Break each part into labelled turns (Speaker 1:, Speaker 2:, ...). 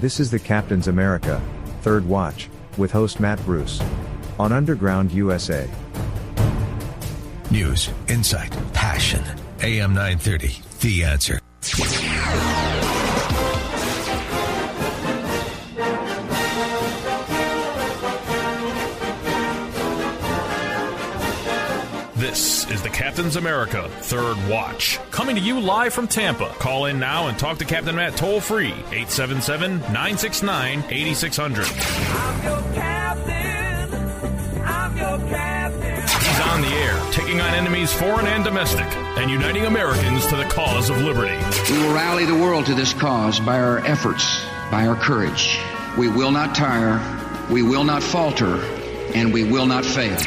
Speaker 1: This is the Captain's America, Third Watch, with host Matt Bruce. On Underground USA.
Speaker 2: News, insight, passion. AM 930, The Answer.
Speaker 3: Is the Captain's America Third Watch. Coming to you live from Tampa. Call in now and talk to Captain Matt toll free 877 969 8600. He's on the air, taking on enemies foreign and domestic, and uniting Americans to the cause of liberty.
Speaker 4: We will rally the world to this cause by our efforts, by our courage. We will not tire, we will not falter, and we will not fail.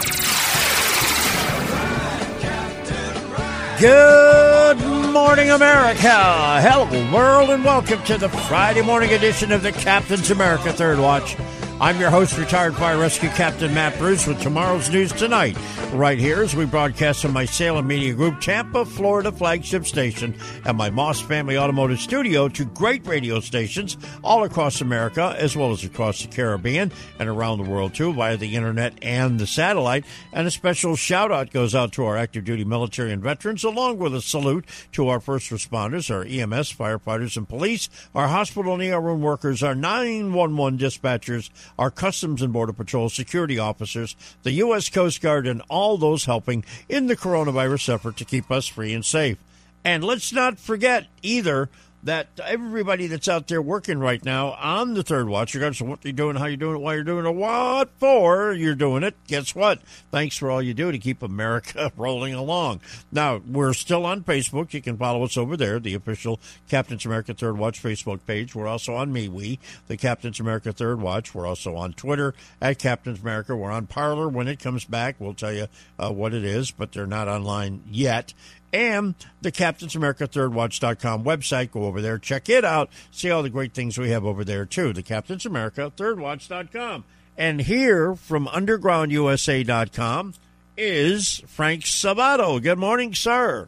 Speaker 5: Good morning, America. Hello, world, and welcome to the Friday morning edition of the Captain's America Third Watch. I'm your host, retired fire rescue captain Matt Bruce, with tomorrow's news tonight. Right here, as we broadcast from my Salem Media Group, Tampa, Florida flagship station, and my Moss Family Automotive Studio to great radio stations all across America, as well as across the Caribbean and around the world too, via the internet and the satellite. And a special shout out goes out to our active duty military and veterans, along with a salute to our first responders, our EMS, firefighters, and police, our hospital and ER room workers, our 911 dispatchers, our Customs and Border Patrol security officers, the U.S. Coast Guard, and all those helping in the coronavirus effort to keep us free and safe. And let's not forget either that everybody that's out there working right now on the third watch, regardless of what you're doing, how you're doing it, why you're doing it, what for you're doing it. Guess what? Thanks for all you do to keep America rolling along. Now, we're still on Facebook. You can follow us over there, the official Captain's America Third Watch Facebook page. We're also on MeWe, the Captain's America Third Watch. We're also on Twitter at Captain's America. We're on Parler. When it comes back, we'll tell you uh, what it is, but they're not online yet and the Captain's America Third Watch.com website. Go over there, check it out, see all the great things we have over there too. The Captain's America Third Watch.com. And here from UndergroundUSA.com is Frank Salvato. Good morning, sir.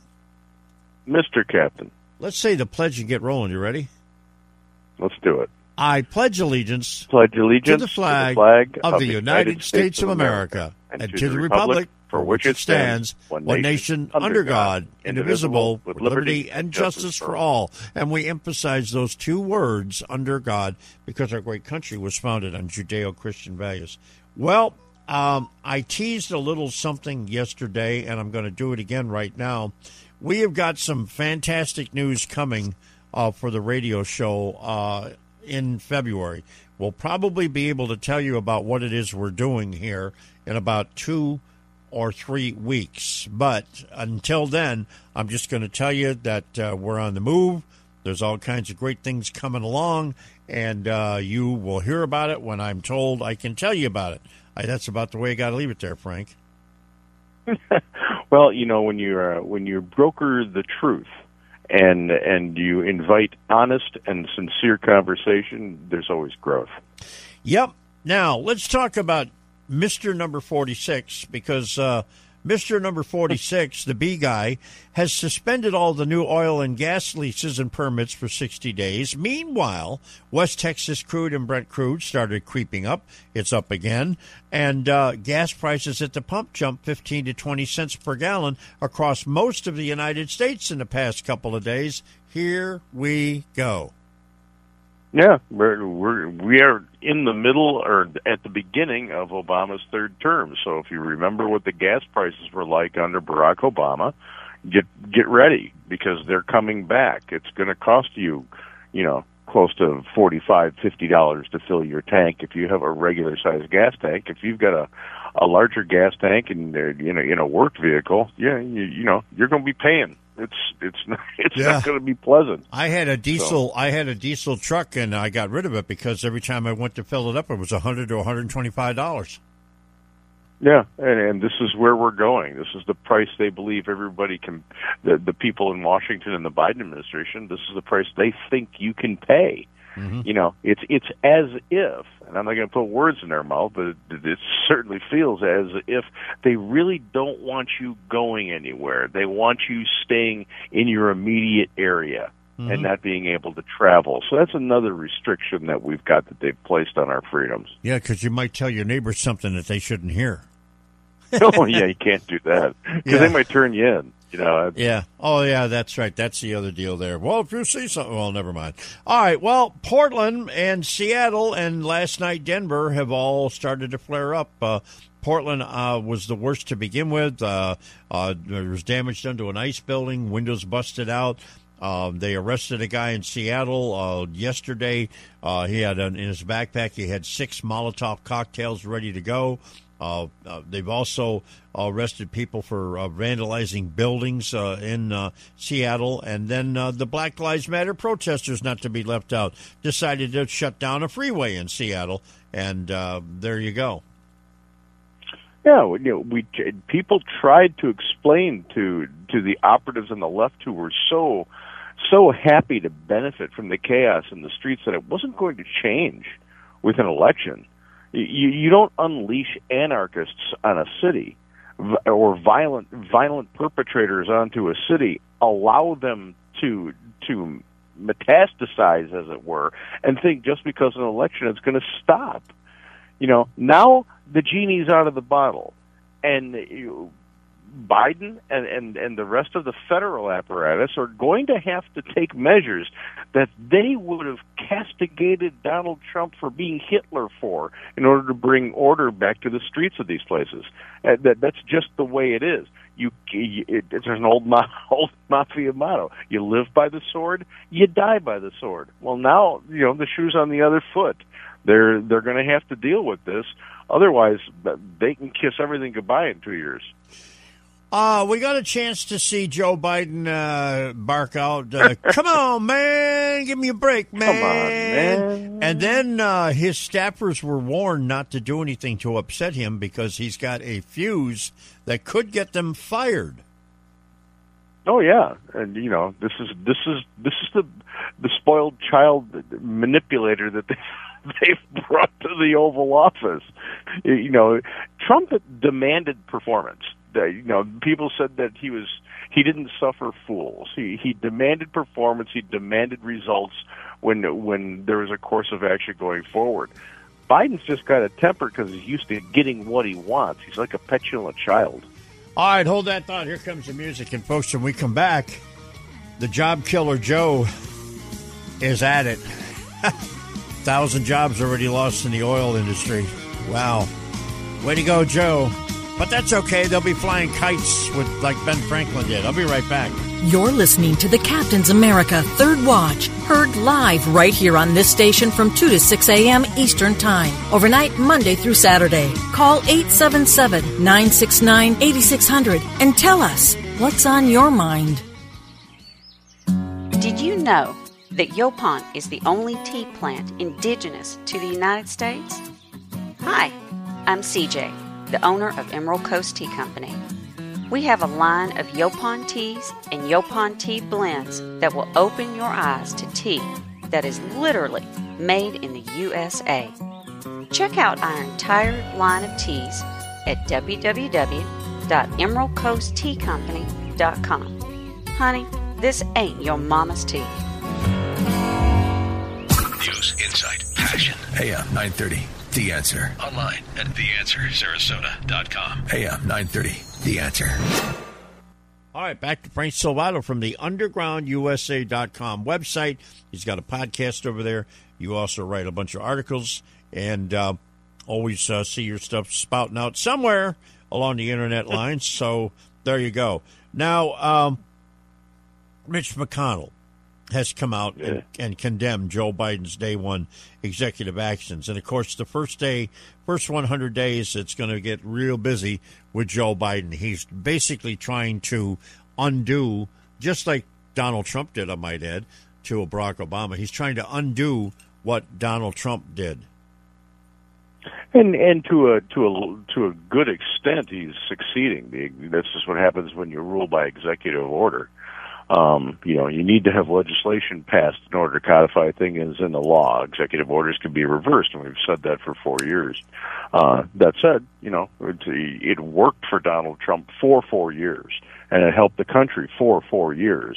Speaker 6: Mr. Captain.
Speaker 5: Let's say the pledge and get rolling. You ready?
Speaker 6: Let's do it.
Speaker 5: I pledge allegiance,
Speaker 6: pledge allegiance
Speaker 5: to the flag,
Speaker 6: to the flag
Speaker 5: of, the United States, of America,
Speaker 6: and,
Speaker 5: and
Speaker 6: to, the republic
Speaker 5: for which it stands, one nation, under God, indivisible, with liberty and justice for all. And we emphasize those two words, under God, because our great country was founded on Judeo Christian values. Well, um, I teased a little something yesterday, and I'm going to do it again right now. We have got some fantastic news coming uh, for the radio show uh, in February. We'll probably be able to tell you about what it is we're doing here in about two or three weeks. But until then, I'm just going to tell you that uh, we're on the move. There's all kinds of great things coming along, and uh, you will hear about it when I'm told I can tell you about it. I, that's about the way I got to leave it there, Frank.
Speaker 6: well, you know when you uh, when you broker the truth and and you invite honest and sincere conversation, there's always growth.
Speaker 5: Yep. Now let's talk about Mr. Number 46 because uh, Mr. Number 46, the B guy, has suspended all the new oil and gas leases and permits for 60 days. Meanwhile, West Texas crude and Brent crude started creeping up. It's up again. And uh, gas prices at the pump jumped 15 to 20 cents per gallon across most of the United States in the past couple of days. Here we go.
Speaker 6: Yeah, we're, we're we are in the middle or at the beginning of Obama's third term. So if you remember what the gas prices were like under Barack Obama, get get ready because they're coming back. It's going to cost you, you know, close to forty five, fifty dollars to fill your tank if you have a regular sized gas tank. If you've got a a larger gas tank and uh, you know in a work vehicle, yeah, you, you know you're going to be paying it's it's not it's
Speaker 5: Yeah.
Speaker 6: not going to be pleasant.
Speaker 5: I had a diesel. I had a diesel truck, and I got rid of it because every time I went to fill it up, it was a hundred to one hundred twenty-five dollars.
Speaker 6: Yeah, and, and this is where we're going. This is the price they believe everybody can. The the people in Washington and the Biden administration. This is the price they think you can pay. You know, it's it's as if, and I'm not going to put words in their mouth, but it, it certainly feels as if they really don't want you going anywhere. They want you staying in your immediate area and
Speaker 5: Mhm.
Speaker 6: not being able to travel. So that's another restriction that we've got that they've placed on our freedoms.
Speaker 5: Yeah, because you might tell your neighbors something that they shouldn't hear.
Speaker 6: oh yeah, you can't do that because
Speaker 5: Yeah.
Speaker 6: they might turn you in. You know.
Speaker 5: Yeah. Oh, yeah. That's right. That's the other deal there. Well, if you see something, well, never mind. All right. Well, Portland and Seattle and last night Denver have all started to flare up. Uh, Portland uh, was the worst to begin with. Uh, uh, there was damage done to an ICE building, windows busted out. Um, they arrested a guy in Seattle uh, yesterday. Uh, he had an, in his backpack. He had six Molotov cocktails ready to go. Uh, uh, they've also arrested people for uh, vandalizing buildings uh, in uh, Seattle, and then uh, the Black Lives Matter protesters, not to be left out, decided to shut down a freeway in Seattle, and there you go.
Speaker 6: Yeah, you know, we people tried to explain to to the operatives on the left who were so so happy to benefit from the chaos in the streets that it wasn't going to change with an election. You you don't unleash anarchists on a city or violent violent perpetrators onto a city. Allow them to to metastasize, as it were, and think just because an election is going to stop you know now the genie's out of the bottle and you, biden and, and and the rest of the federal apparatus are going to have to take measures that they would have castigated donald trump for being hitler for in order to bring order back to the streets of these places. Uh, that that's just the way it is. You, you it, it's an old old mafia motto. You live by the sword you die by the sword. Well now you know the shoe's on the other foot. They're they're going to have to deal with this. Otherwise, they can kiss everything goodbye in two years.
Speaker 5: Uh, we got a chance to see Joe Biden uh, bark out, uh, "Come on, man, give me a break, man!"
Speaker 6: Come on, man.
Speaker 5: And then uh, his staffers were warned not to do anything to upset him because he's got a fuse that could get them fired.
Speaker 6: Oh yeah, and you know this is this is this is the the spoiled child manipulator that they they've brought to the Oval Office. You know, Trump demanded performance. That, You know, people said that he was he didn't suffer fools. He he demanded performance. He demanded results when when there was a course of action going forward. Biden's just got a temper because he's used to getting what he wants. He's like a petulant child.
Speaker 5: All right, hold that thought. Here comes the music, and folks, when we come back, the job killer Joe is at it. Thousand jobs already lost in the oil industry. Wow, way to go, Joe! But that's okay. They'll be flying kites with like Ben Franklin did. I'll be right back.
Speaker 7: You're listening to the Captain's America Third Watch, heard live right here on this station from 2 to 6 a.m. Eastern Time, overnight Monday through Saturday. Call 877 969 8600 and tell us what's on your mind.
Speaker 8: Did you know that Yaupon is the only tea plant indigenous to the United States? Hi, I'm CJ, the owner of Emerald Coast Tea Company. We have a line of Yaupon teas and Yaupon tea blends that will open your eyes to tea that is literally made in the USA. Check out our entire line of teas at www.emeraldcoastteacompany.com. Honey, this ain't your mama's tea.
Speaker 2: News, insight, passion. AM 930. The answer. Online at theanswersarasota.com. AM 930. The answer.
Speaker 5: All right, back to Frank Salvato from the undergroundusa.com website. He's got a podcast over there. You also write a bunch of articles and uh, always uh, see your stuff spouting out somewhere along the internet lines. So there you go. Now, um, Mitch McConnell has come out and, and, condemned Joe Biden's day one executive actions. And of course, the first day, first 100 days, it's going to get real busy with Joe Biden. He's basically trying to undo, just like Donald Trump did, I might add, to Barack Obama. He's trying to undo what Donald Trump did.
Speaker 6: And and to a to a to a good extent, he's succeeding. That's just what happens when you rule by executive order. Um, you know, you need to have legislation passed in order to codify things in the law. Executive orders can be reversed, and we've said that for four years. Uh, that said, you know, it, it worked for Donald Trump for four years, and it helped the country for four years.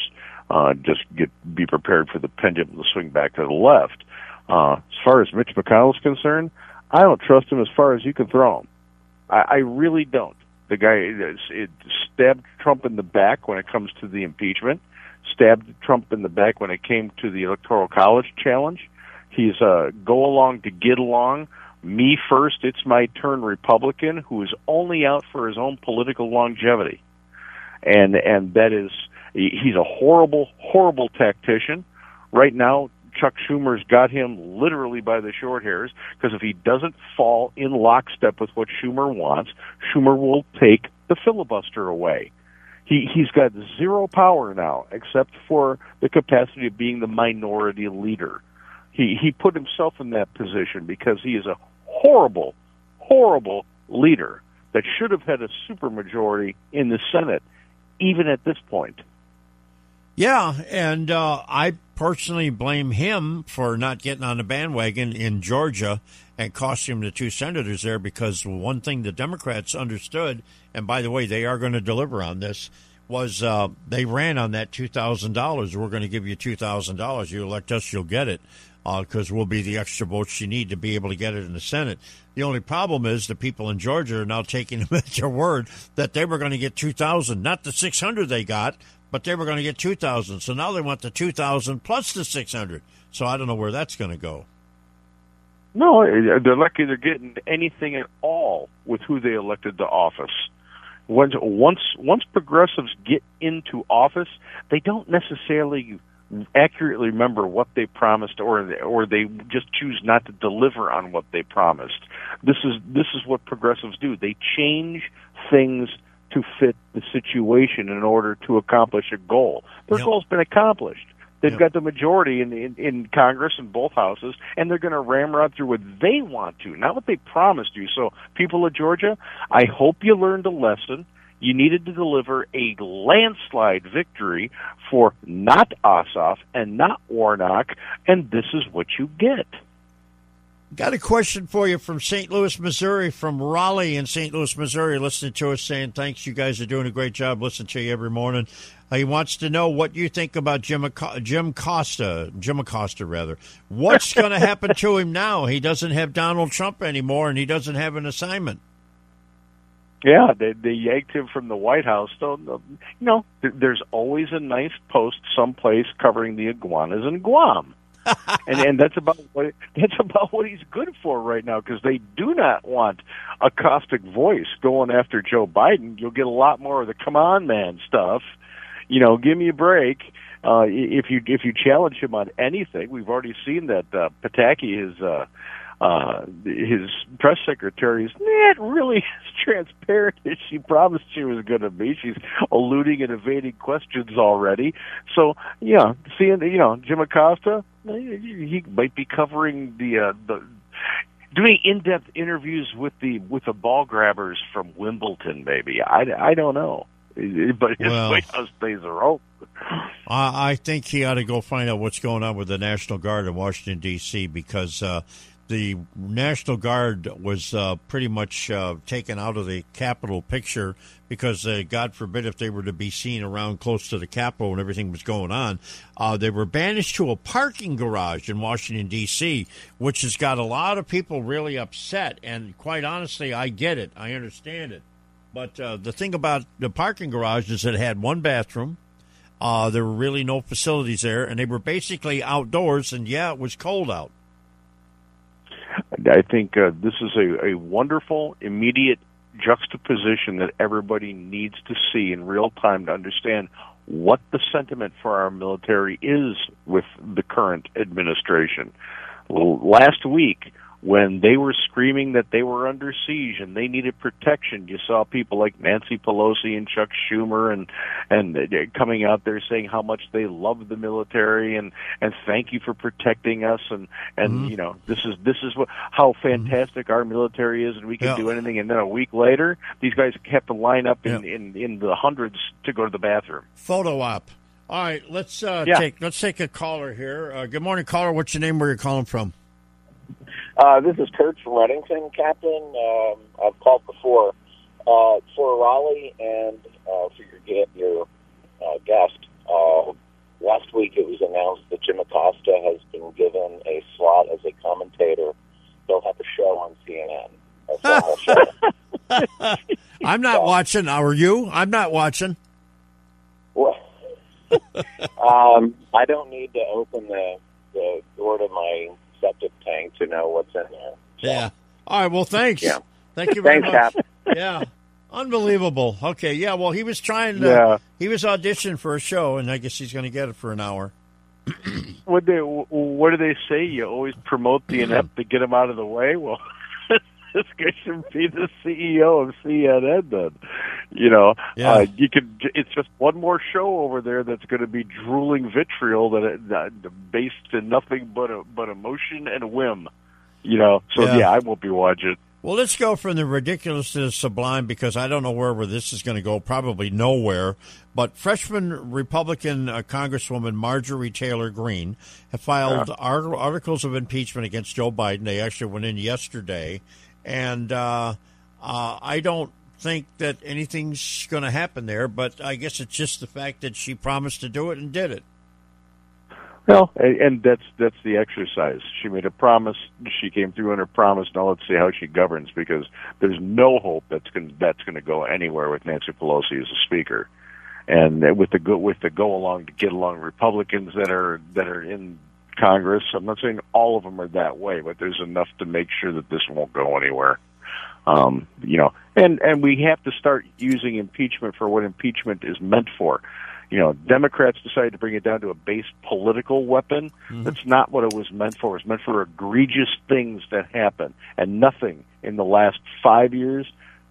Speaker 6: Uh, just get be prepared for the pendulum to swing back to the left. Uh, as far as Mitch McConnell is concerned, I don't trust him as far as you can throw him. I, I really don't. The guy it stabbed Trump in the back when it comes to the impeachment, stabbed Trump in the back when it came to the Electoral College challenge. He's a go along to get along, me first, it's my turn Republican who is only out for his own political longevity. And and that is he's a horrible, horrible tactician. Right now, Chuck Schumer's got him literally by the short hairs because if he doesn't fall in lockstep with what Schumer wants, Schumer will take the filibuster away. He he's got zero power now except for the capacity of being the minority leader. He he put himself in that position because he is a horrible, horrible leader that should have had a supermajority in the Senate, even at this point.
Speaker 5: Yeah, and uh, I personally blame him for not getting on the bandwagon in Georgia and costing him the two senators there because one thing the Democrats understood, and by the way, they are going to deliver on this, was uh, they ran on that $2,000. We're going to give you $2,000. You elect us, you'll get it because uh, we'll be the extra votes you need to be able to get it in the Senate. The only problem is the people in Georgia are now taking them at their word that they were going to get 2,000, not the 600 they got, but they were going to get 2,000. So now they want the 2,000 plus the 600. So I don't know where that's going to go.
Speaker 6: No, eh, they're lucky they're getting anything at all with who they elected to office. Once once once progressives get into office, they don't necessarily accurately remember what they promised or or they just choose not to deliver on what they promised. This is this is what progressives do. They change things to fit the situation in order to accomplish a goal. Their yep. goal's been accomplished. They've yep. got the majority in, in in Congress in both houses, and they're going to ramrod through what they want to, not what they promised you. So, people of Georgia, I hope you learned a lesson. You needed to deliver a landslide victory for not Ossoff and not Warnock, and this is what you get.
Speaker 5: Got a question for you from St. Louis, Missouri, from Raleigh in St. Louis, Missouri, listening to us saying, Thanks, you guys are doing a great job listening to you every morning. Uh, he wants to know what you think about Jim, Jim Costa, Jim Acosta, rather. What's going to happen to him now? He doesn't have Donald Trump anymore, and he doesn't have an assignment.
Speaker 6: Yeah, they they yanked him from the White House. So you know, there's always a nice post someplace covering the iguanas in Guam and and that's about what that's about what he's good for right now because they do not want a caustic voice going after Joe Biden. You'll get a lot more of the "come on, man" stuff. You know, give me a break. Uh, if you if you challenge him on anything, we've already seen that uh, Psaki is. Uh, uh, his press secretary is not really as transparent as she promised she was going to be. She's eluding and evading questions already. So, yeah, seeing you know Jim Acosta, he might be covering the uh, the doing in-depth interviews with the with the ball grabbers from Wimbledon. Maybe I, I don't know, but his well, White House days are.
Speaker 5: I, I think he ought to go find out what's going on with the National Guard in Washington D.C. because. Uh, the National Guard was uh, pretty much uh, taken out of the Capitol picture because, uh, God forbid, if they were to be seen around close to the Capitol when everything was going on, uh, they were banished to a parking garage in Washington, D.C., which has got a lot of people really upset. And quite honestly, I get it. I understand it. But uh, the thing about the parking garage is it had one bathroom. Uh, there were really no facilities there, and they were basically outdoors. And yeah, it was cold out.
Speaker 6: I think uh, this is a, a wonderful, immediate juxtaposition that everybody needs to see in real time to understand what the sentiment for our military is with the current administration. Last week, when they were screaming that they were under siege and they needed protection. You saw people like Nancy Pelosi and Chuck Schumer and and coming out there saying how much they love the military and and thank you for protecting us and and
Speaker 5: Mm-hmm.
Speaker 6: you know this is this is what how fantastic our military is and we can
Speaker 5: Yeah.
Speaker 6: do anything. And then a week later, these guys kept to line up in in in the hundreds to go to the bathroom.
Speaker 5: Photo op. All right, let's uh,
Speaker 6: Yeah.
Speaker 5: take let's take a caller here. Uh, good morning, caller. What's your name? Where you calling from?
Speaker 9: Uh, this is Kurt from Redington, Captain. Um, I've called before uh, for Raleigh and uh, for your ge- your uh, guest. Uh, last week, it was announced that Jim Acosta has been given a slot as a commentator. He'll have a show on CNN. Show.
Speaker 5: I'm not watching. Are you? I'm not watching.
Speaker 9: Well, um, I don't need to open the, the door to my septic tank to know what's in there.
Speaker 5: Yeah. All right. Well, thanks.
Speaker 9: Yeah.
Speaker 5: Thank you very
Speaker 9: Thanks,
Speaker 5: much. Yeah. Unbelievable. Okay. Yeah. Well, he was trying to.
Speaker 6: Yeah.
Speaker 5: He was auditioning for a show, and I guess he's going to get it for an hour.
Speaker 6: What they what do they say? You always promote the inept to get them out of the way. Well, this guy should be the CEO of CNN. Then, you know,
Speaker 5: Yeah.
Speaker 6: uh, you could. It's just one more show over there that's going to be drooling vitriol that it- that based in nothing but a, but emotion and whim. You know, so
Speaker 5: Yeah.
Speaker 6: yeah, I won't be watching.
Speaker 5: Well, let's go from the ridiculous to the sublime because I don't know where, where this is going to go. Probably nowhere. But freshman Republican uh, Congresswoman Marjorie Taylor Greene have filed
Speaker 6: Yeah.
Speaker 5: ar- articles of impeachment against Joe Biden. They actually went in yesterday, and uh, uh, I don't think that anything's going to happen there. But I guess it's just the fact that she promised to do it and did it.
Speaker 6: Well, and, and that's that's the exercise. She made a promise. She came through on her promise. Now let's see how she governs because there's no hope that's going that's going to go anywhere with Nancy Pelosi as a speaker, and with the go with the go along to get along Republicans that are that are in Congress. I'm not saying all of them are that way, but there's enough to make sure that this won't go anywhere. Um, you know, and and we have to start using impeachment for what impeachment is meant for. You know, Democrats decided to bring it down to a base political weapon. That's not what it was meant for. It was meant for egregious things that happen, and nothing in the last five years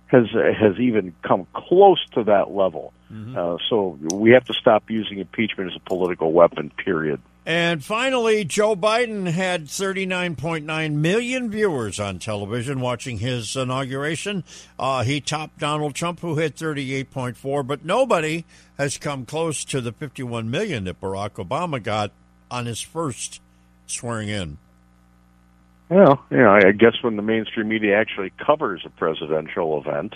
Speaker 6: has has even come close to that level. Uh, so we have to stop using impeachment as a political weapon. Period.
Speaker 5: And finally, Joe Biden had 39.9 million viewers on television watching his inauguration. Uh, he topped Donald Trump, who had 38.4, but nobody has come close to the 51 million that Barack Obama got on his first swearing in.
Speaker 6: Well, you know, I guess when the mainstream media actually covers a presidential event,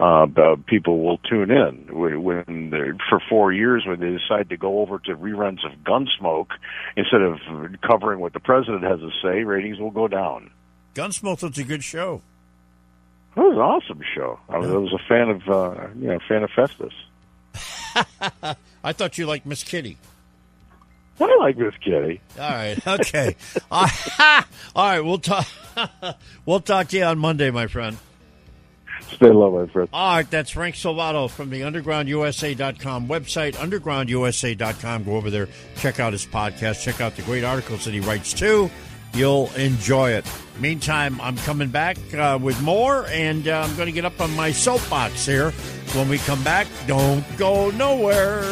Speaker 6: uh, the people will tune in. When, for four years, when they decide to go over to reruns of Gunsmoke instead of covering what the president has to say, ratings will go down.
Speaker 5: Gunsmoke was a good show.
Speaker 6: It was an awesome show. I was, I was a fan of, uh, you know, fan of Festus.
Speaker 5: I thought you liked Miss Kitty.
Speaker 6: I like Miss Kitty.
Speaker 5: All right. Okay. All right. We'll talk. we'll talk to you on Monday, my friend.
Speaker 6: Stay low, my friend.
Speaker 5: All right, that's Frank Salvato from the UndergroundUSA.com website, UndergroundUSA.com. Go over there, check out his podcast, check out the great articles that he writes too. You'll enjoy it. Meantime, I'm coming back uh, with more, and uh, I'm going to get up on my soapbox here. When we come back, don't go nowhere.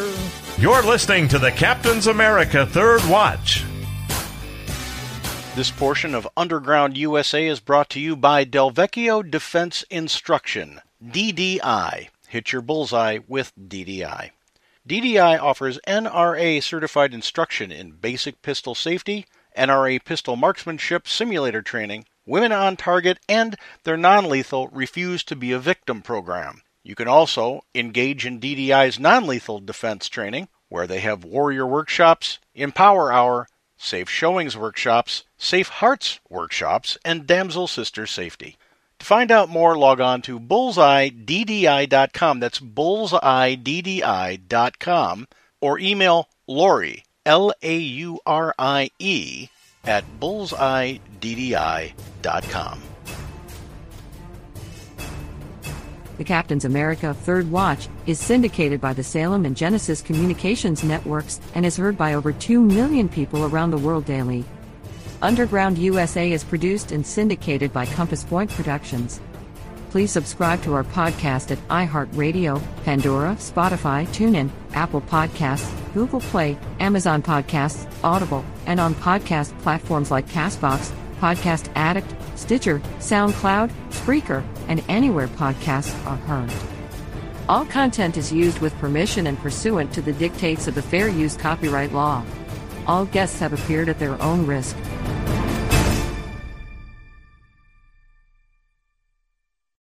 Speaker 10: You're listening to the Captain's America Third Watch.
Speaker 11: This portion of Underground USA is brought to you by Delvecchio Defense Instruction, DDI. Hit your bullseye with DDI. DDI offers NRA certified instruction in basic pistol safety, NRA pistol marksmanship simulator training, women on target, and their non lethal Refuse to Be a Victim program. You can also engage in DDI's non lethal defense training, where they have warrior workshops, Empower Hour, Safe Showings workshops, Safe Hearts workshops, and Damsel Sister Safety. To find out more, log on to bullseyeddi.com. That's bullseyeddi.com. Or email Laurie, L A U R I E, at bullseyeddi.com.
Speaker 12: The Captain's America Third Watch is syndicated by the Salem and Genesis Communications Networks and is heard by over 2 million people around the world daily. Underground USA is produced and syndicated by Compass Point Productions. Please subscribe to our podcast at iHeartRadio, Pandora, Spotify, TuneIn, Apple Podcasts, Google Play, Amazon Podcasts, Audible, and on podcast platforms like Castbox, Podcast Addict, Stitcher, SoundCloud, Spreaker, and anywhere podcasts are heard. All content is used with permission and pursuant to the dictates of the Fair Use Copyright Law. All guests have appeared at their own risk.